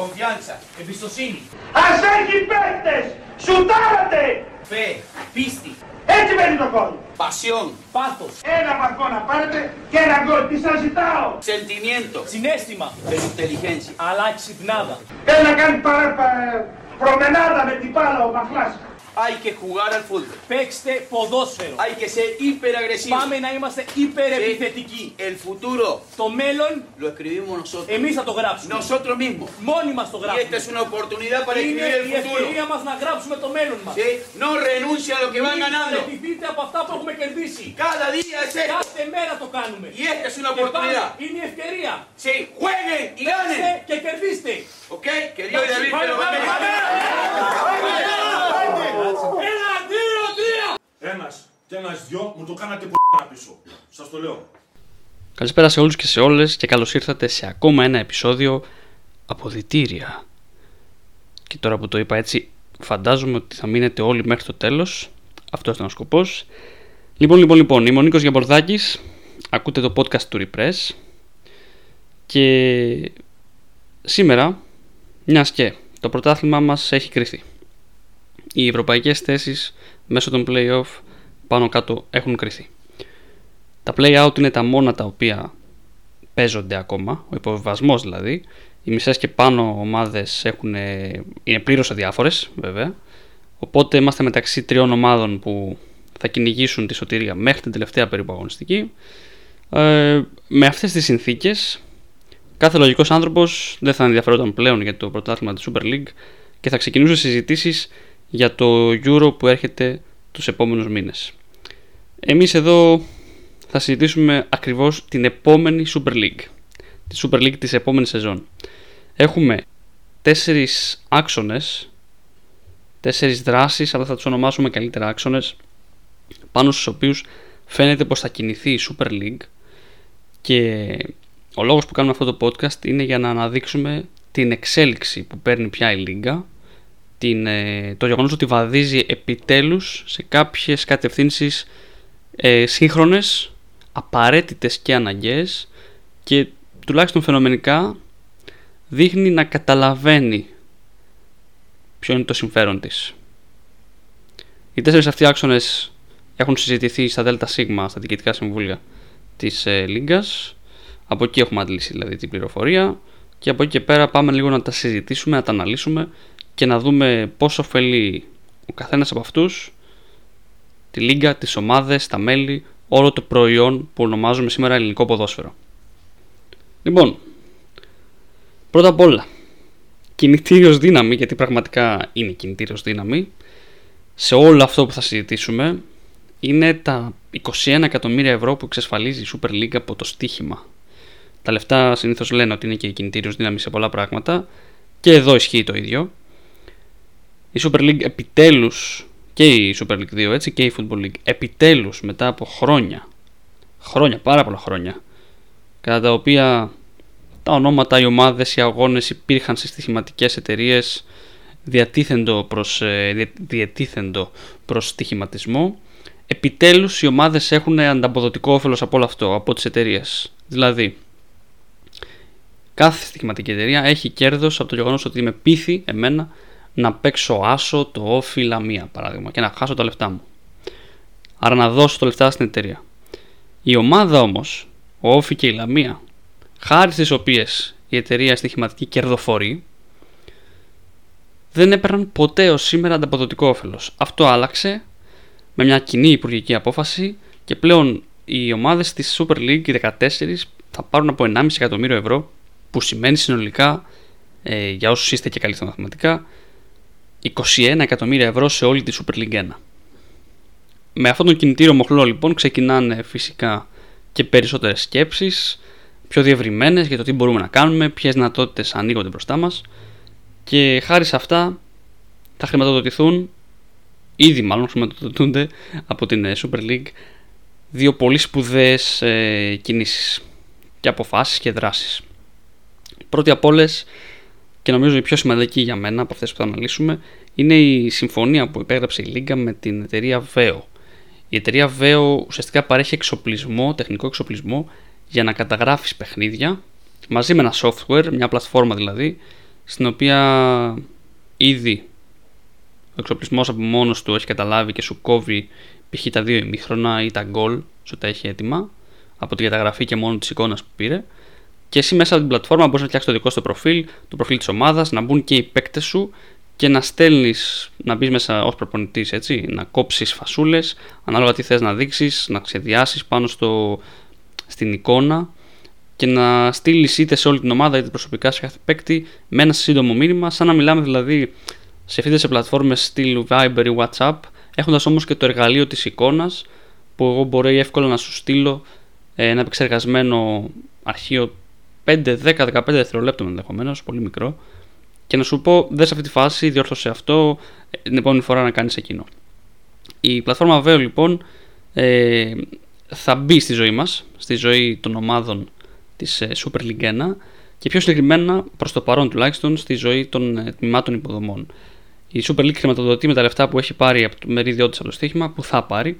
Confianza. Εμπιστοσύνη. Ας έχει παίκτες! Σουτάρατε! Fe. Πίστη. Έτσι μένει το κόλ. Pasión. Πάθος. Ένα βαθμό να πάρετε και ένα γκολ. Τι σας ζητάω; Sentimiento. Συνέστημα, Pero inteligencia. αλλά ξυπνάδα. Θέλει να κάνει παρα, πα- προμενάδα με την μπάλα ο Μαχλάς. Hay que jugar al fútbol. Παίξτε ποδόσφαιρο. Hay que ser hiperagresivo. Πάμε να είμαστε υπερεπιθετικοί. El futuro Το μέλλον lo escribimos nosotros. εμείς θα το γράψουμε. Nosotros mismos. Μόνοι μας το Y γράψουμε. esta es una oportunidad para Είναι escribir η el futuro. ευκαιρία μας να γράψουμε το μέλλον μας. ¿Sí? No renuncia a lo que van Μην ganando. παραιτηθείτε από αυτά που έχουμε κερδίσει. Cada día es esto. Κάθε μέρα το κάνουμε. Y esta es una Και πάλι oportunidad. είναι η ευκαιρία. Sí, jueguen y Παίξτε ganen. και κερδίστε. ¿Ok? Κάνατε που πίσω. Σας το λέω. Καλησπέρα σε όλους και σε όλες και καλώς ήρθατε σε ακόμα ένα επεισόδιο Αποδητήρια. Και τώρα που το είπα έτσι φαντάζομαι ότι θα μείνετε όλοι μέχρι το τέλος. Αυτός ήταν ο σκοπός. Λοιπόν, λοιπόν, λοιπόν, είμαι ο Νίκος Γιαμπορδάκης. Ακούτε το podcast του Repress. Και σήμερα, μιας και το πρωτάθλημα μας έχει κρυθεί. Οι ευρωπαϊκές θέσεις μέσω των play-off πάνω κάτω έχουν κρυθεί. Τα play-out είναι τα μόνα τα οποία παίζονται ακόμα, ο υποβιβασμός δηλαδή. Οι μισές και πάνω ομάδες είναι πλήρως αδιάφορες, βέβαια. Οπότε είμαστε μεταξύ τριών ομάδων που θα κυνηγήσουν τη σωτηρία μέχρι την τελευταία περίπου αγωνιστική. Ε, με αυτές τις συνθήκες κάθε λογικός άνθρωπος δεν θα ενδιαφερόταν πλέον για το πρωτάθλημα της Super League και θα ξεκινούσε συζητήσεις για το Euro που έρχεται τους επόμενους μήνες. Εμείς εδώ θα συζητήσουμε ακριβώς την επόμενη Super League. Τη Super League της επόμενης σεζόν. Έχουμε τέσσερις άξονες, τέσσερις δράσεις, αλλά θα τους ονομάσουμε καλύτερα άξονες, πάνω στους οποίους φαίνεται πως θα κινηθεί η Super League και ο λόγος που κάνουμε αυτό το podcast είναι για να αναδείξουμε την εξέλιξη που παίρνει πια η Λίγκα, την, ε, το γεγονός ότι βαδίζει επιτέλους σε κάποιες κατευθύνσεις ε, σύγχρονες, απαραίτητες και αναγκαίες και τουλάχιστον φαινομενικά δείχνει να καταλαβαίνει ποιο είναι το συμφέρον της. Οι τέσσερις αυτοί άξονες έχουν συζητηθεί στα ΔΣ, στα διοικητικά συμβούλια της ε, Λίγκας. Από εκεί έχουμε αντλήσει δηλαδή την πληροφορία και από εκεί και πέρα πάμε λίγο να τα συζητήσουμε, να τα αναλύσουμε και να δούμε πόσο ωφελεί ο καθένας από αυτούς τη λίγκα, τις ομάδες, τα μέλη, όλο το προϊόν που ονομάζουμε σήμερα ελληνικό ποδόσφαιρο. Λοιπόν, πρώτα απ' όλα, κινητήριος δύναμη, γιατί πραγματικά είναι κινητήριος δύναμη, σε όλο αυτό που θα συζητήσουμε, είναι τα 21 εκατομμύρια ευρώ που εξασφαλίζει η Super League από το στοίχημα. Τα λεφτά συνήθως λένε ότι είναι και κινητήριος δύναμη σε πολλά πράγματα και εδώ ισχύει το ίδιο. Η Super League επιτέλους και η Super League 2 έτσι και η Football League επιτέλους μετά από χρόνια χρόνια, πάρα πολλά χρόνια κατά τα οποία τα ονόματα, οι ομάδες, οι αγώνες υπήρχαν σε στοιχηματικές εταιρείες διατίθεντο προς, ε, δια- διατίθεντο προς στοιχηματισμό επιτέλους οι ομάδες έχουν ανταποδοτικό όφελος από όλο αυτό, από τις εταιρείες. δηλαδή κάθε στοιχηματική εταιρεία έχει κέρδος από το γεγονός ότι με πείθει εμένα να παίξω άσο το όφι λαμία παράδειγμα και να χάσω τα λεφτά μου. Άρα να δώσω τα λεφτά στην εταιρεία. Η ομάδα όμως, ο όφι και η λαμία, χάρη στις οποίες η εταιρεία στοιχηματική κερδοφορεί, δεν έπαιρναν ποτέ ως σήμερα ανταποδοτικό όφελος. Αυτό άλλαξε με μια κοινή υπουργική απόφαση και πλέον οι ομάδες της Super League, οι 14, θα πάρουν από 1,5 εκατομμύριο ευρώ, που σημαίνει συνολικά, ε, για όσους είστε και καλοί στα μαθηματικά, 21 εκατομμύρια ευρώ σε όλη τη Super League 1. Με αυτόν τον κινητήριο μοχλό λοιπόν ξεκινάνε φυσικά και περισσότερες σκέψεις, πιο διευρυμένες για το τι μπορούμε να κάνουμε, ποιες δυνατότητες ανοίγονται μπροστά μας και χάρη σε αυτά θα χρηματοδοτηθούν, ήδη μάλλον χρηματοδοτούνται από την ε, Super League δύο πολύ σπουδαίες ε, κινήσεις και αποφάσεις και δράσεις. Πρώτη απ' όλες και νομίζω η πιο σημαντική για μένα από αυτές που θα αναλύσουμε είναι η συμφωνία που υπέγραψε η Λίγκα με την εταιρεία Veo. Η εταιρεία Veo ουσιαστικά παρέχει εξοπλισμό, τεχνικό εξοπλισμό για να καταγράφεις παιχνίδια μαζί με ένα software, μια πλατφόρμα δηλαδή, στην οποία ήδη ο εξοπλισμός από μόνος του έχει καταλάβει και σου κόβει π.χ. τα δύο ημίχρονα ή τα γκολ, σου τα έχει έτοιμα από τη καταγραφή και μόνο της εικόνας που πήρε. Και εσύ μέσα από την πλατφόρμα μπορείς να φτιάξεις το δικό σου προφίλ, το προφίλ της ομάδας, να μπουν και οι παίκτες σου και να στέλνεις, να μπεις μέσα ως προπονητής, έτσι, να κόψεις φασούλες, ανάλογα τι θες να δείξεις, να σχεδιάσει πάνω στο, στην εικόνα και να στείλεις είτε σε όλη την ομάδα είτε προσωπικά σε κάθε παίκτη με ένα σύντομο μήνυμα, σαν να μιλάμε δηλαδή σε αυτές σε πλατφόρμες στυλ Viber ή WhatsApp, έχοντας όμως και το εργαλείο της εικόνας που εγώ μπορεί εύκολα να σου στείλω ένα επεξεργασμένο αρχείο 5, 10, 15 δευτερολέπτων ενδεχομένως, πολύ μικρό, και να σου πω: Δες αυτή τη φάση, διόρθωσε αυτό, την επόμενη φορά να κάνεις εκείνο. Η πλατφόρμα Veo λοιπόν ε, θα μπει στη ζωή μας, στη ζωή των ομάδων της ε, Super League 1 και πιο συγκεκριμένα προς το παρόν τουλάχιστον στη ζωή των ε, τμήματων υποδομών. Η Super League χρηματοδοτεί με τα λεφτά που έχει πάρει από το μερίδιο τη από το στοίχημα, που θα πάρει,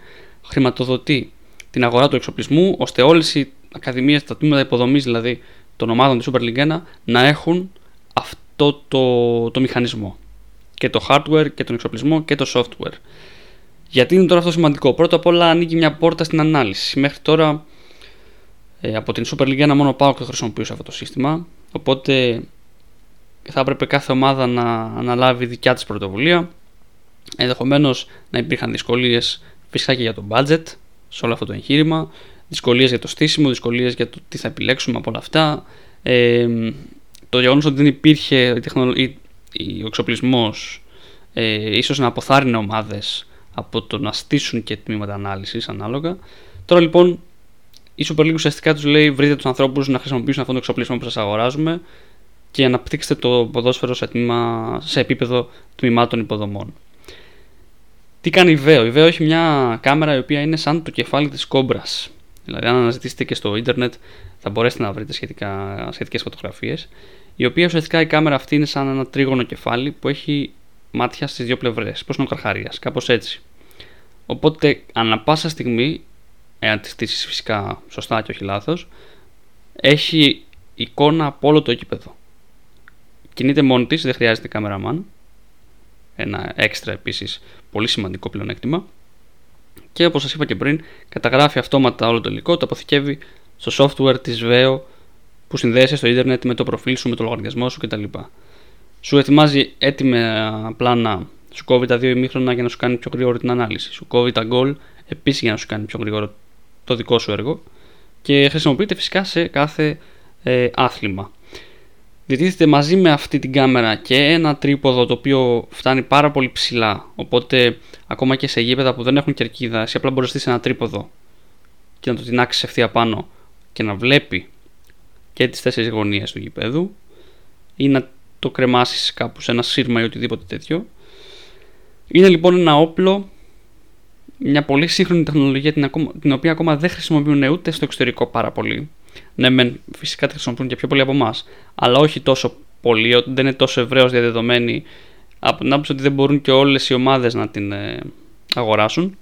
χρηματοδοτεί την αγορά του εξοπλισμού, ώστε όλες οι ακαδημίες, τα τμήματα υποδομής δηλαδή των ομάδων της Super League 1 να έχουν αυτό το, το μηχανισμό. Και το hardware και τον εξοπλισμό και το software. Γιατί είναι τώρα αυτό σημαντικό; Πρώτα απ' όλα ανοίγει μια πόρτα στην ανάλυση. Μέχρι τώρα ε, από την Super League 1 μόνο πάω και χρησιμοποιούσα αυτό το σύστημα. Οπότε θα έπρεπε κάθε ομάδα να αναλάβει δικιά της πρωτοβουλία. Ενδεχομένως να υπήρχαν δυσκολίες φυσικά και για το budget σε όλο αυτό το εγχείρημα. Δυσκολίες για το στήσιμο, δυσκολίες για το τι θα επιλέξουμε από όλα αυτά. Ε, το γεγονός ότι δεν υπήρχε η τεχνολο... ο εξοπλισμός ε, ίσως να αποθάρρυνε ομάδες από το να στήσουν και τμήματα ανάλυσης ανάλογα. Τώρα λοιπόν η Super League ουσιαστικά τους λέει βρείτε τους ανθρώπους να χρησιμοποιήσουν αυτόν τον εξοπλισμό που σας αγοράζουμε και αναπτύξτε το ποδόσφαιρο σε, τμήμα, σε επίπεδο τμήματων υποδομών. Τι κάνει η Veo; Η Veo έχει μια κάμερα η οποία είναι σαν το κεφάλι της κόμπρας. Δηλαδή αν αναζητήσετε και στο ίντερνετ θα μπορέσετε να βρείτε σχετικά, σχετικές φωτογραφίες. Η οποία ουσιαστικά η κάμερα αυτή είναι σαν ένα τρίγωνο κεφάλι που έχει μάτια στις δύο πλευρές. Πώς είναι ο καρχαρίας, κάπως έτσι. Οπότε ανά πάσα στιγμή, εάν τη στήσεις φυσικά σωστά και όχι λάθος, έχει εικόνα από όλο το επίπεδο. Κινείται μόνη της, δεν χρειάζεται κάμεραμαν. Ένα έξτρα επίσης πολύ σημαντικό πλεονέκτημα. Και όπως σας είπα και πριν, καταγράφει αυτόματα όλο το υλικό, το αποθηκεύει στο software της Veo που συνδέεσαι στο ίντερνετ με το προφίλ σου, με το λογαριασμό σου κτλ. Σου ετοιμάζει έτοιμα πλάνα, σου κόβει τα δύο ημίχρονα για να σου κάνει πιο γρήγορα την ανάλυση. Σου κόβει τα goal επίσης για να σου κάνει πιο γρήγορο το δικό σου έργο και χρησιμοποιείται φυσικά σε κάθε ε, άθλημα διατίθεται μαζί με αυτή την κάμερα και ένα τρίποδο το οποίο φτάνει πάρα πολύ ψηλά. Οπότε ακόμα και σε γήπεδα που δεν έχουν κερκίδα, εσύ απλά μπορείς να ένα τρίποδο και να το τεινάξεις ευθεία πάνω και να βλέπει και τις τέσσερις γωνίες του γηπέδου ή να το κρεμάσεις κάπου σε ένα σύρμα ή οτιδήποτε τέτοιο. Είναι λοιπόν ένα όπλο, μια πολύ σύγχρονη τεχνολογία την, την οποία ακόμα δεν χρησιμοποιούν ούτε στο εξωτερικό πάρα πολύ ναι, μεν, φυσικά τη χρησιμοποιούν και πιο πολλοί από εμάς, αλλά όχι τόσο πολύ, ότι δεν είναι τόσο ευρέως διαδεδομένη από την άποψη ότι δεν μπορούν και όλες οι ομάδες να την ε, αγοράσουν.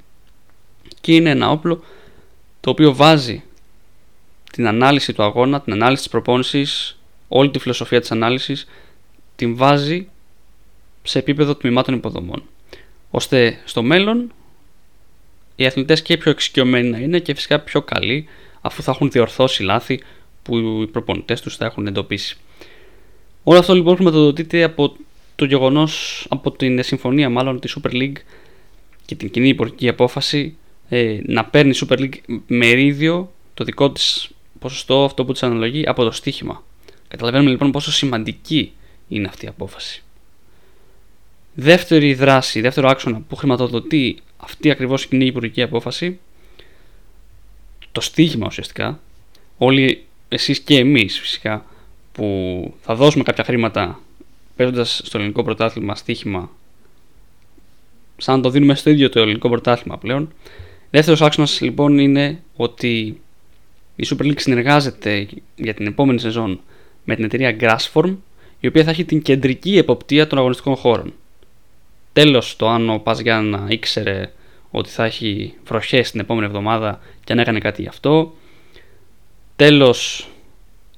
Και είναι ένα όπλο το οποίο βάζει την ανάλυση του αγώνα, την ανάλυση της προπόνησης, όλη τη φιλοσοφία της ανάλυσης, την βάζει σε επίπεδο τμήματων υποδομών. Ώστε στο μέλλον οι αθλητές και πιο εξοικειωμένοι να είναι και φυσικά πιο καλοί αφού θα έχουν διορθώσει λάθη που οι προπονητές τους θα έχουν εντοπίσει. Όλο αυτό λοιπόν χρηματοδοτείται από το γεγονός, από την συμφωνία μάλλον της Super League και την κοινή υπουργική απόφαση ε, να παίρνει η Super League μερίδιο, το δικό της ποσοστό, αυτό που της αναλογεί, από το στοίχημα. Καταλαβαίνουμε λοιπόν πόσο σημαντική είναι αυτή η απόφαση. Δεύτερη δράση, δεύτερο άξονα που χρηματοδοτεί αυτή ακριβώς η κοινή υπουργική απόφαση το στίχημα ουσιαστικά, όλοι εσείς και εμείς φυσικά, που θα δώσουμε κάποια χρήματα παίζοντας στο ελληνικό πρωτάθλημα στοίχημα, σαν να το δίνουμε στο ίδιο το ελληνικό πρωτάθλημα πλέον. Δεύτερος άξονας λοιπόν είναι ότι η Super League συνεργάζεται για την επόμενη σεζόν με την εταιρεία Grassform, η οποία θα έχει την κεντρική εποπτεία των αγωνιστικών χώρων. Τέλος, το αν ο Πας Γιάννα ήξερε ότι θα έχει βροχές την επόμενη εβδομάδα και αν έκανε κάτι γι' αυτό. Τέλος,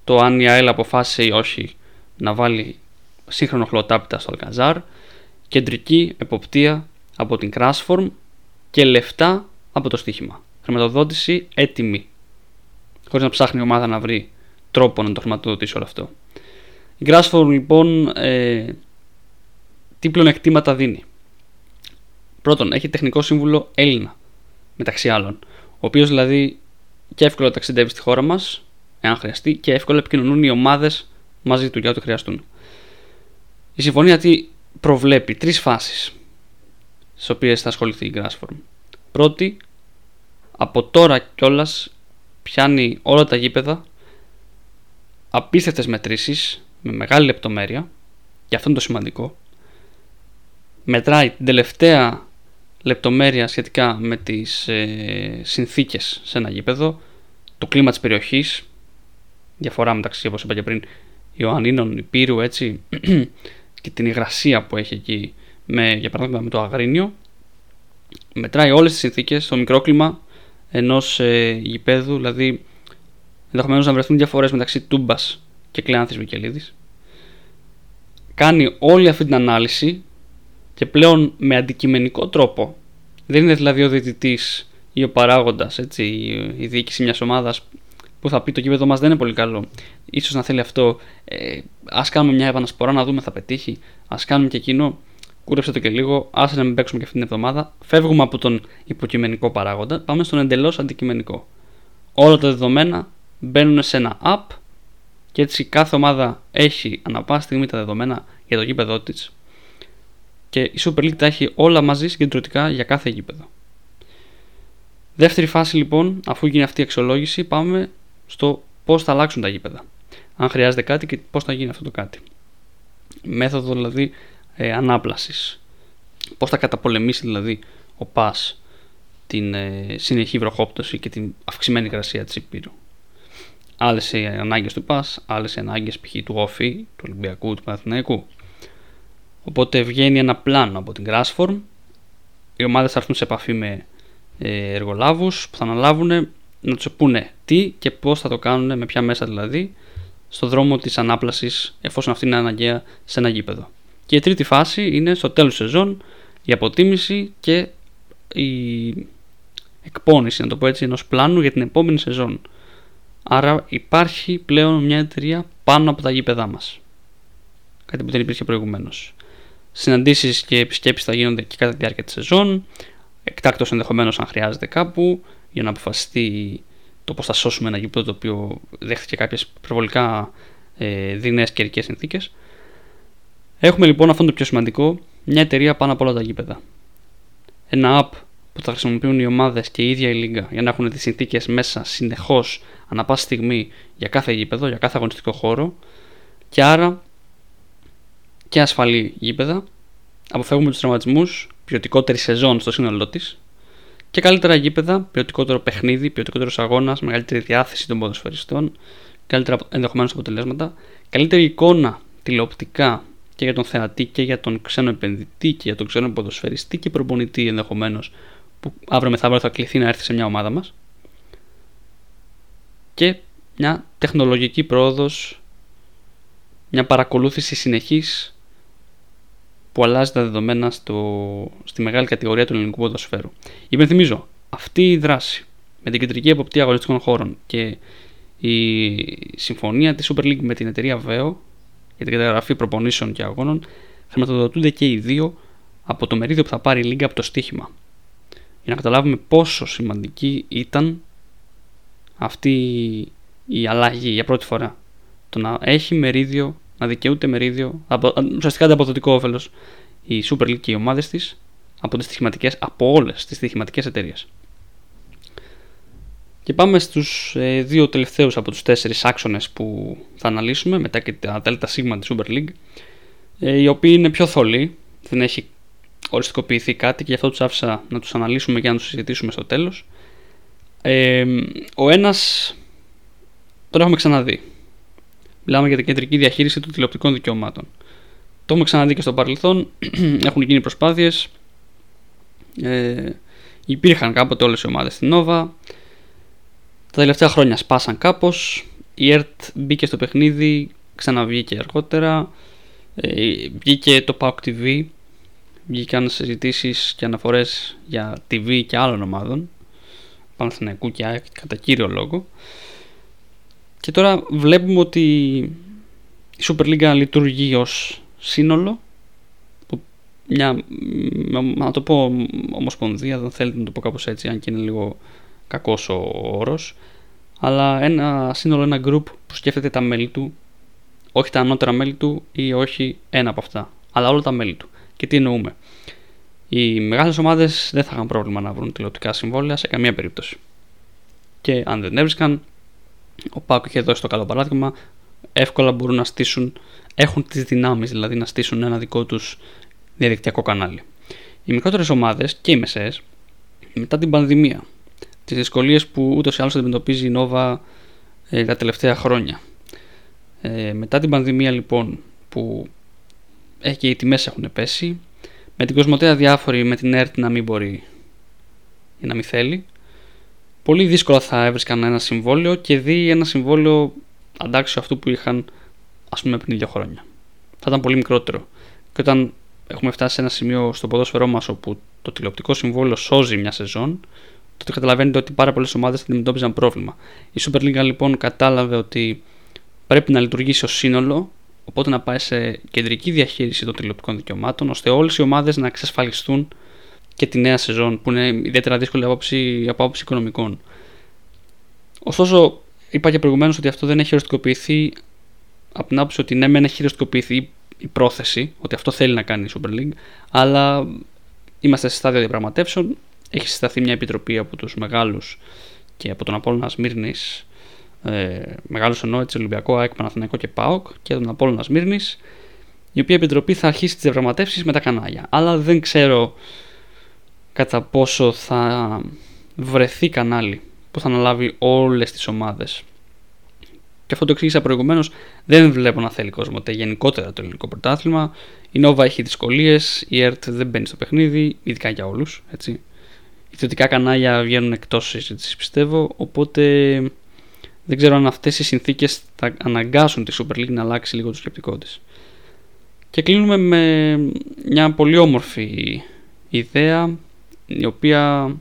το αν η ΑΕΛ αποφάσισε ή όχι να βάλει σύγχρονο χλωτάπιτα στο Αλκαζάρ, κεντρική εποπτεία από την Crashform και λεφτά από το στοίχημα. Χρηματοδότηση έτοιμη. Χωρίς να ψάχνει η ομάδα να βρει τρόπο να το χρηματοδοτήσει όλο αυτό. Η Crashform λοιπόν ε, τι πλεονεκτήματα δίνει; Πρώτον, έχει τεχνικό σύμβουλο Έλληνα, μεταξύ άλλων, ο οποίος δηλαδή και εύκολα ταξιδεύει στη χώρα μας, εάν χρειαστεί, και εύκολα επικοινωνούν οι ομάδες μαζί του για ό,τι χρειαστούν. Η συμφωνία τι προβλέπει τρεις φάσεις στις οποίες θα ασχοληθεί η Grassform. Πρώτη, από τώρα κιόλας πιάνει όλα τα γήπεδα απίστευτες μετρήσεις με μεγάλη λεπτομέρεια και αυτό είναι το σημαντικό μετράει την τελευταία λεπτομέρεια σχετικά με τις ε, συνθήκες σε ένα γήπεδο το κλίμα της περιοχής διαφορά μεταξύ όπως είπα και πριν Ιωαννίνων, Υπήρου έτσι και την υγρασία που έχει εκεί με, για παράδειγμα με το Αγρίνιο μετράει όλες τις συνθήκες στο μικρόκλιμα ενός ε, γηπέδου δηλαδή ενδεχομένως να βρεθούν διαφορές μεταξύ Τούμπας και Κλεάνθης Μικελίδης. Κάνει όλη αυτή την ανάλυση και πλέον με αντικειμενικό τρόπο δεν είναι δηλαδή ο διαιτητής ή ο παράγοντας έτσι, η διοίκηση μιας ομάδας που θα πει το κήπεδο μας δεν είναι πολύ καλό ίσως να θέλει αυτό ε, ας κάνουμε μια επανασπορά να δούμε θα πετύχει ας κάνουμε και εκείνο κούρεψε το και λίγο, άσε να μην παίξουμε και αυτή την εβδομάδα. Φεύγουμε από τον υποκειμενικό παράγοντα, πάμε στον εντελώς αντικειμενικό. Όλα τα δεδομένα μπαίνουν σε ένα app και έτσι κάθε ομάδα έχει ανά πάση στιγμή τα δεδομένα για το γήπεδό της και η Super League τα έχει όλα μαζί συγκεντρωτικά για κάθε γήπεδο. Δεύτερη φάση λοιπόν, αφού γίνει αυτή η αξιολόγηση, πάμε στο πώς θα αλλάξουν τα γήπεδα. Αν χρειάζεται κάτι και πώς θα γίνει αυτό το κάτι. Μέθοδο δηλαδή ε, ανάπλασης. Πώς θα καταπολεμήσει δηλαδή ο ΠΑΣ την ε, συνεχή βροχόπτωση και την αυξημένη υγρασία της Υπήρου. Άλλες οι ανάγκες του ΠΑΣ, άλλες οι ανάγκες π.χ. του ΟΦΗ, του Ολυμπιακού, του Παναθηναϊκού. Οπότε βγαίνει ένα πλάνο από την Grassform. Οι ομάδες θα έρθουν σε επαφή με ε, εργολάβους που θα αναλάβουν να τους πούνε τι και πώς θα το κάνουν, με ποια μέσα δηλαδή, στο δρόμο της ανάπλασης, εφόσον αυτή είναι αναγκαία σε ένα γήπεδο. Και η τρίτη φάση είναι στο τέλος σεζόν η αποτίμηση και η εκπόνηση, να το πω έτσι, ενός πλάνου για την επόμενη σεζόν. Άρα υπάρχει πλέον μια εταιρεία πάνω από τα γήπεδά μας. Κάτι που δεν υπήρχε προηγουμένως. Συναντήσεις και επισκέψεις θα γίνονται και κατά τη διάρκεια της σεζόν. Εκτάκτο ενδεχομένως αν χρειάζεται κάπου για να αποφασιστεί το πώς θα σώσουμε ένα γήπεδο το οποίο δέχτηκε κάποιες προβολικά ε, δεινέ καιρικέ συνθήκες. Έχουμε λοιπόν αυτό το πιο σημαντικό, μια εταιρεία πάνω από όλα τα γήπεδα. Ένα app που θα χρησιμοποιούν οι ομάδες και η ίδια η Λίγκα για να έχουν τις συνθήκες μέσα συνεχώς, ανά πάση στιγμή για κάθε γήπεδο, για κάθε αγωνιστικό χώρο και άρα και ασφαλή γήπεδα. Αποφεύγουμε τους τραυματισμούς, ποιοτικότερη σεζόν στο σύνολό της και καλύτερα γήπεδα, ποιοτικότερο παιχνίδι, ποιοτικότερος αγώνας, μεγαλύτερη διάθεση των ποδοσφαιριστών, καλύτερα ενδεχομένως αποτελέσματα, καλύτερη εικόνα τηλεοπτικά και για τον θεατή και για τον ξένο επενδυτή και για τον ξένο ποδοσφαιριστή και προπονητή ενδεχομένως που αύριο μεθαύριο θα κληθεί να έρθει σε μια ομάδα μας. Και μια τεχνολογική πρόοδος, μια παρακολούθηση συνεχής που αλλάζει τα δεδομένα στο, στη μεγάλη κατηγορία του ελληνικού ποδοσφαίρου. Υπενθυμίζω, αυτή η δράση με την κεντρική εποπτεία αγωνιστικών χώρων και η συμφωνία της Super League με την εταιρεία Veo για την καταγραφή προπονήσεων και αγώνων χρηματοδοτούνται και οι δύο από το μερίδιο που θα πάρει η Λίγκα από το στοίχημα. Για να καταλάβουμε πόσο σημαντική ήταν αυτή η αλλαγή για πρώτη φορά. Το να έχει μερίδιο, να δικαιούται μερίδιο, ουσιαστικά ανταποδοτικό όφελος η Super League και οι ομάδες της από, τις από όλες τις στοιχηματικές εταιρείες. Και πάμε στους ε, δύο τελευταίους από τους τέσσερις άξονες που θα αναλύσουμε μετά και τα ΔΣ της Super League ε, οι οποίοι είναι πιο θολοί, δεν έχει οριστικοποιηθεί κάτι και γι' αυτό τους άφησα να τους αναλύσουμε και να τους συζητήσουμε στο τέλος. Ε, ο ένας τον έχουμε ξαναδεί. Μιλάμε για την κεντρική διαχείριση των τηλεοπτικών δικαιωμάτων. Το έχουμε ξαναδεί και στο παρελθόν, έχουν γίνει προσπάθειες, ε, υπήρχαν κάποτε όλες οι ομάδες στην Nova, τα τελευταία χρόνια σπάσαν κάπως, η ΕΡΤ μπήκε στο παιχνίδι, ξαναβγήκε αργότερα. Ε, βγήκε το PAOK TV, βγήκαν συζητήσεις και αναφορές για TV και άλλων ομάδων, Παναθηναϊκού και ΑΕΚ κατά κύριο λόγο. Και τώρα βλέπουμε ότι η Super League λειτουργεί ως σύνολο που μια, να το πω ομοσπονδία, δεν θέλετε να το πω κάπως έτσι αν και είναι λίγο κακός ο όρος αλλά ένα σύνολο, ένα group που σκέφτεται τα μέλη του όχι τα ανώτερα μέλη του ή όχι ένα από αυτά αλλά όλα τα μέλη του. Και τι εννοούμε. Οι μεγάλες ομάδες δεν θα είχαν πρόβλημα να βρουν τηλεοπτικά συμβόλαια σε καμία περίπτωση. Και αν δεν έβρισκαν ο Πάκο είχε δώσει το καλό παράδειγμα εύκολα μπορούν να στήσουν, έχουν τις δυνάμεις δηλαδή να στήσουν ένα δικό τους διαδικτυακό κανάλι. Οι μικρότερες ομάδες και οι μεσαίες μετά την πανδημία, τις δυσκολίες που ούτως ή άλλως αντιμετωπίζει η Nova ε, τα τελευταία χρόνια. Ε, μετά την πανδημία λοιπόν που έχει και οι τιμές έχουν πέσει, με την Κοσμοτέα διάφοροι με την ΕΡΤ να μην μπορεί ή να μην θέλει, πολύ δύσκολα θα έβρισκαν ένα συμβόλαιο και δει ένα συμβόλαιο αντάξιο αυτού που είχαν ας πούμε πριν δύο χρόνια. Θα ήταν πολύ μικρότερο. Και όταν έχουμε φτάσει σε ένα σημείο στο ποδόσφαιρό μας όπου το τηλεοπτικό συμβόλαιο σώζει μια σεζόν, τότε καταλαβαίνετε ότι πάρα πολλές ομάδες αντιμετώπιζαν πρόβλημα. Η Super League λοιπόν κατάλαβε ότι πρέπει να λειτουργήσει ως σύνολο, οπότε να πάει σε κεντρική διαχείριση των τηλεοπτικών δικαιωμάτων, ώστε όλες οι ομάδες να εξασφαλιστούν και τη νέα σεζόν που είναι ιδιαίτερα δύσκολη από άποψη, από άποψη οικονομικών. Ωστόσο, είπα και προηγουμένως ότι αυτό δεν έχει οριστικοποιηθεί από την άποψη ότι ναι, μεν έχει οριστικοποιηθεί η πρόθεση, ότι αυτό θέλει να κάνει η Super League, αλλά είμαστε σε στάδιο διαπραγματεύσεων. Έχει συσταθεί μια επιτροπή από τους μεγάλους και από τον Απόλλωνας Σμύρνης, ε, μεγάλου εννοώ έτσι Ολυμπιακό, ΑΕΚ, Παναθηναϊκό και ΠΑΟΚ και τον Απόλλωνας Σμύρνης, η οποία επιτροπή θα αρχίσει τις διαπραγματεύσεις με τα κανάλια. Αλλά δεν ξέρω κατά πόσο θα βρεθεί κανάλι που θα αναλάβει όλες τις ομάδες. Και αυτό το εξήγησα προηγουμένως. Δεν βλέπω να θέλει κόσμο γενικότερα το ελληνικό πρωτάθλημα. Η Nova έχει δυσκολίες. Η ΕΡΤ δεν μπαίνει στο παιχνίδι, ειδικά για όλους. Οι ιδιωτικά κανάλια βγαίνουν εκτός συζήτησης, πιστεύω. Οπότε δεν ξέρω αν αυτές οι συνθήκες θα αναγκάσουν τη Super League να αλλάξει λίγο το σκεπτικό της. Και κλείνουμε με μια πολύ όμορφη ιδέα η οποία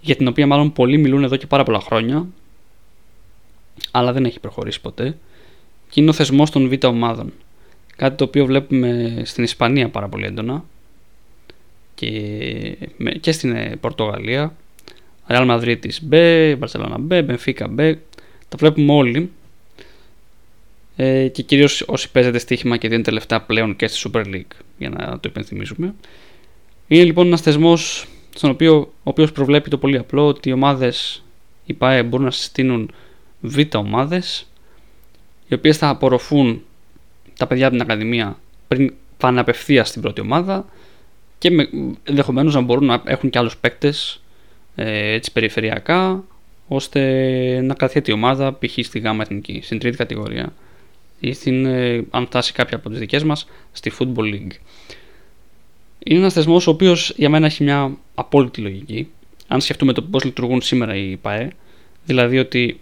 για την οποία μάλλον πολλοί μιλούν εδώ και πάρα πολλά χρόνια, αλλά δεν έχει προχωρήσει ποτέ, και είναι ο θεσμός των β' ομάδων. Κάτι το οποίο βλέπουμε στην Ισπανία πάρα πολύ έντονα και, και στην ε, Πορτογαλία. Real Madrid B, Barcelona B, Benfica B, τα βλέπουμε όλοι ε, και κυρίως όσοι παίζετε στοίχημα και δίνετε λεφτά πλέον και στη Super League για να το υπενθυμίζουμε. Είναι λοιπόν ένας θεσμός στον οποίο, ο οποίος προβλέπει το πολύ απλό ότι οι ομάδες, οι ΠΑΕ μπορούν να συστήνουν β' ομάδες οι οποίες θα απορροφούν τα παιδιά από την Ακαδημία πριν πάνε απευθεία στην πρώτη ομάδα και ενδεχομένως να μπορούν να έχουν και άλλους παίκτες ε, έτσι περιφερειακά ώστε να κρατιέται η ομάδα π.χ. στη γάμα εθνική, στην τρίτη κατηγορία ή στην, ε, αν φτάσει κάποια από τις δικές μας στη Football League. Είναι ένας θεσμός ο οποίος για μένα έχει μια απόλυτη λογική. Αν σκεφτούμε το πώς λειτουργούν σήμερα οι ΠαΕ, δηλαδή ότι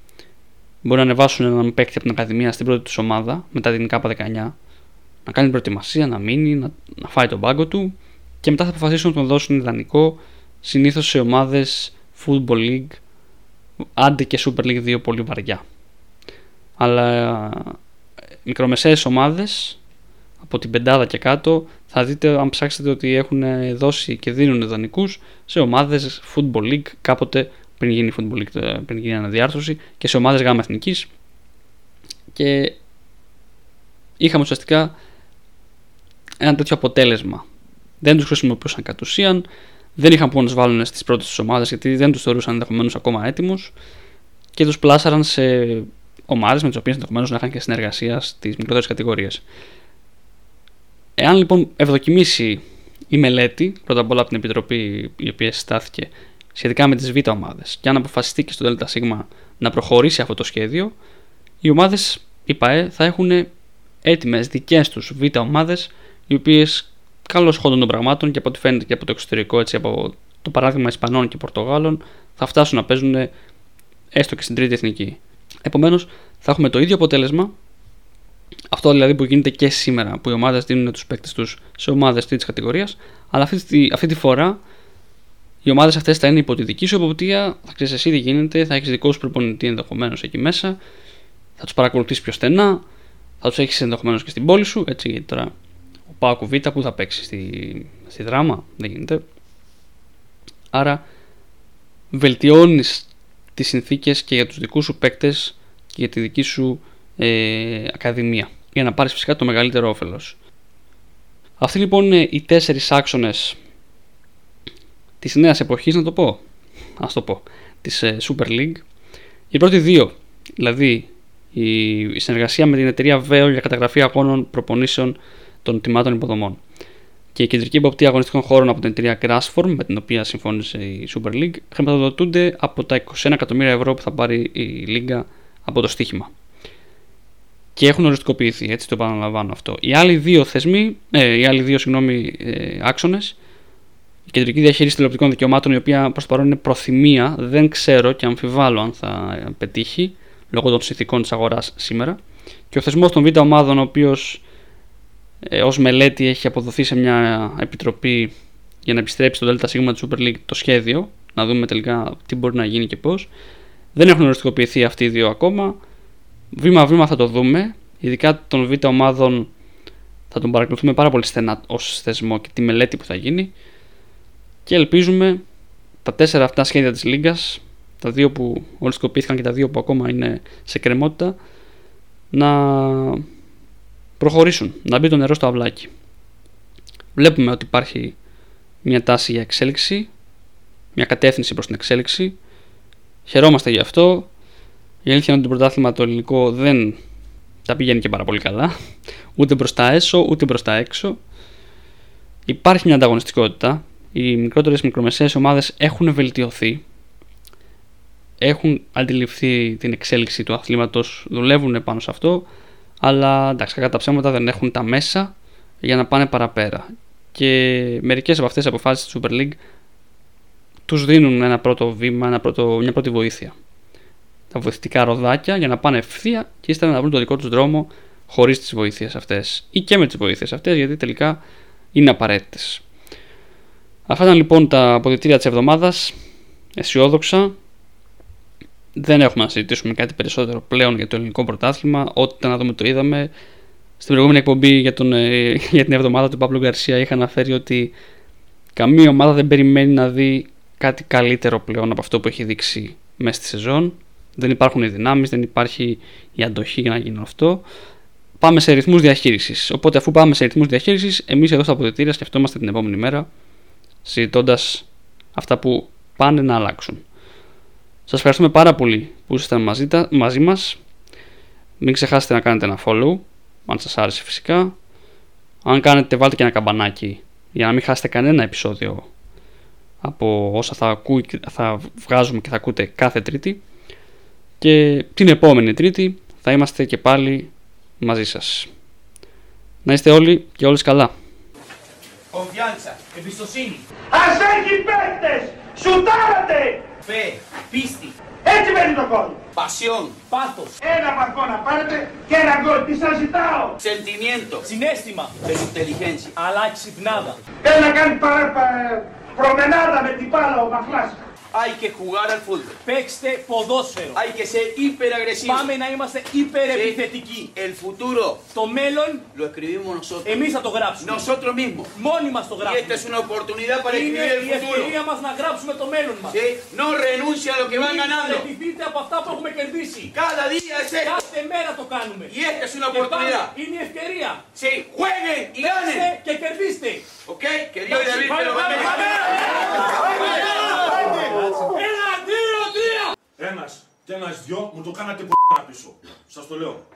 μπορεί να ανεβάσουν έναν παίκτη από την Ακαδημία στην πρώτη τους ομάδα μετά την ΚΑΠΑ 19, να κάνει προετοιμασία, να μείνει, να, να φάει τον πάγκο του και μετά θα αποφασίσουν να τον δώσουν ιδανικό συνήθως σε ομάδες Football League, άντε και Super League 2 πολύ βαριά. Αλλά μικρομεσαίες ομάδες από την πεντάδα και κάτω θα δείτε αν ψάξετε ότι έχουν δώσει και δίνουν δανεικούς σε ομάδες Football League κάποτε πριν γίνει, football league, πριν γίνει αναδιάρθρωση και σε ομάδες γάμα εθνικής. Και είχαμε ουσιαστικά ένα τέτοιο αποτέλεσμα. Δεν τους χρησιμοποιούσαν κατ' ουσίαν, δεν είχαν που να τους βάλουν στις πρώτες τους ομάδες γιατί δεν τους θεωρούσαν ενδεχομένως ακόμα έτοιμους και τους πλάσαραν σε ομάδες με τις οποίες ενδεχομένως να είχαν και συνεργασία στις μικρότερες κατηγορίες. Εάν λοιπόν ευδοκιμήσει η μελέτη, πρώτα απ' όλα από την Επιτροπή η οποία συστάθηκε σχετικά με τις β' ομάδες, και αν αποφασιστεί και στο ΔΣ να προχωρήσει αυτό το σχέδιο, οι ομάδες, οι ΠαΕ, θα έχουν έτοιμες δικές τους β' ομάδες, οι οποίες καλώς χόντων των πραγμάτων και από ό,τι φαίνεται και από το εξωτερικό, έτσι από το παράδειγμα Ισπανών και Πορτογάλων, θα φτάσουν να παίζουν έστω και στην τρίτη εθνική. Επομένως, θα έχουμε το ίδιο αποτέλεσμα Αυτό δηλαδή που γίνεται και σήμερα, που οι ομάδες δίνουν τους παίκτες τους σε ομάδες τρίτης κατηγορίας, αλλά αυτή, τη- αυτή τη φορά οι ομάδες αυτές θα είναι υπό τη δική σου εποπτεία, θα ξέρεις εσύ τι γίνεται, θα έχεις δικό σου προπονητή ενδεχομένως εκεί μέσα, θα τους παρακολουθείς πιο στενά, θα τους έχεις ενδεχομένως και στην πόλη σου. Έτσι, γιατί τώρα ο Πάοκ Β που θα παίξει στη, στη δράμα, δεν γίνεται. Άρα βελτιώνεις τις συνθήκες και για τους δικούς σου παίκτες και για τη δική σου ε, ακαδημία. Για να πάρεις φυσικά το μεγαλύτερο όφελος. Αυτοί λοιπόν είναι οι τέσσερις άξονες της νέας εποχής, να το πω. Α το πω. Της Super League. Οι πρώτοι δύο, δηλαδή η, η συνεργασία με την εταιρεία Veo για καταγραφή αγώνων προπονήσεων των τιμάτων υποδομών και η κεντρική υποπτία αγωνιστικών χώρων από την εταιρεία Grassform, με την οποία συμφώνησε η Super League, χρηματοδοτούνται από τα 21 εκατομμύρια ευρώ που θα πάρει η Λίγκα από το στοίχημα. Και έχουν οριστικοποιηθεί, έτσι το επαναλαμβάνω αυτό. Οι άλλοι δύο θεσμοί, ε, οι άλλοι δύο συγγνώμη, ε, άξονες, η κεντρική διαχείριση τηλεοπτικών δικαιωμάτων, η οποία προς το παρόν είναι προθυμία, δεν ξέρω και αμφιβάλλω αν θα ε, πετύχει λόγω των συνθηκών της αγοράς σήμερα. Και ο θεσμός των β' ομάδων, ο οποίος ε, ως μελέτη έχει αποδοθεί σε μια επιτροπή για να επιστρέψει στο ΔΣ τη Super League το σχέδιο, να δούμε τελικά τι μπορεί να γίνει και πώς. Δεν έχουν οριστικοποιηθεί αυτοί οι δύο ακόμα. Βήμα-βήμα θα το δούμε. Ειδικά των β' ομάδων θα τον παρακολουθούμε πάρα πολύ στενά ως θεσμό και τη μελέτη που θα γίνει και ελπίζουμε τα τέσσερα αυτά σχέδια της Λίγκας, τα δύο που οριστικοποιήθηκαν και τα δύο που ακόμα είναι σε κρεμότητα, να προχωρήσουν, να μπει το νερό στο αυλάκι. Βλέπουμε ότι υπάρχει μια τάση για εξέλιξη, μια κατεύθυνση προς την εξέλιξη. Χαιρόμαστε γι' αυτό. Η αλήθεια είναι ότι το πρωτάθλημα το ελληνικό δεν τα πηγαίνει και πάρα πολύ καλά. Ούτε προς τα έσω, ούτε προς τα έξω. Υπάρχει μια ανταγωνιστικότητα. Οι μικρότερες μικρομεσαίες ομάδες έχουν βελτιωθεί. Έχουν αντιληφθεί την εξέλιξη του αθλήματος, δουλεύουν πάνω σε αυτό. Αλλά εντάξει, κατά τα ψέματα δεν έχουν τα μέσα για να πάνε παραπέρα. Και μερικές από αυτές τις αποφάσεις της Super League τους δίνουν ένα πρώτο βήμα, ένα πρώτο, μια πρώτη βοήθεια. Τα βοηθητικά ροδάκια για να πάνε ευθεία και ύστερα να βρουν το δικό τους δρόμο χωρίς τις βοήθειες αυτές ή και με τις βοήθειες αυτές γιατί τελικά είναι απαραίτητες. Αυτά ήταν λοιπόν τα αποδητήρια της εβδομάδας, αισιόδοξα. Δεν έχουμε να συζητήσουμε κάτι περισσότερο πλέον για το ελληνικό πρωτάθλημα. Ό,τι να δούμε το είδαμε. Στην προηγούμενη εκπομπή για, τον, ε, για την εβδομάδα του Παύλου Γκαρσία είχα αναφέρει ότι καμία ομάδα δεν περιμένει να δει κάτι καλύτερο πλέον από αυτό που έχει δείξει μέσα στη σεζόν. Δεν υπάρχουν οι δυνάμεις, δεν υπάρχει η αντοχή για να γίνει αυτό. Πάμε σε ρυθμούς διαχείρισης. Οπότε αφού πάμε σε ρυθμούς διαχείρισης, εμείς εδώ στα αποδητήρια σκεφτόμαστε την επόμενη μέρα συζητώντας αυτά που πάνε να αλλάξουν. Σας ευχαριστούμε πάρα πολύ που ήσασταν μαζί, τα, μαζί μας. Μην ξεχάσετε να κάνετε ένα follow, αν σας άρεσε φυσικά. Αν κάνετε βάλτε και ένα καμπανάκι για να μην χάσετε κανένα επεισόδιο από όσα θα, ακού, θα βγάζουμε και θα ακούτε κάθε τρίτη. Και την επόμενη τρίτη θα είμαστε και πάλι μαζί σας. Να είστε όλοι και όλες καλά. Confianza, Εμπιστοσύνη. Ας έχει παίκτες! Σουτάρατε! fe, pisti, Έτσι μένει το κόλ. pasión, Πάθος. Ένα βαθμό να πάρετε και ένα γκολ. Τι σας ζητάω. sentimiento, Συνέστημα. pero inteligencia. Αλλά ξυπνάδα. Θέλει να κάνει παρά, πα- προμενάδα με την μπάλα ο Μαχλάς. Hay que jugar al fútbol. Παίξτε ποδόσφαιρο. Hay que ser hiperagresivo. Πάμε να είμαστε υπερεπιθετικοί. El futuro Το μέλλον lo escribimos nosotros. εμείς θα το γράψουμε. Nosotros mismos. Μόνοι μας το Y esta γράψουμε. es una oportunidad para Είναι escribir η el futuro. ευκαιρία μας να γράψουμε το μέλλον μας. ¿Sí? No renuncia a lo que van Μην ganando. παραιτηθείτε από αυτά που έχουμε κερδίσει. Cada día es esto. Κάθε μέρα το κάνουμε. Y esta es una Και πάμε, oportunidad. είναι η ευκαιρία. Sí, jueguen y Παίξτε ganen. και κερδίστε. ¿Ok? Que Dios y David te lo Πάμε, bendiga. Πάμε, Ένα, δύο, τρία. Ένας και ένας δυο μου το κάνατε π***να πίσω. Σας το λέω.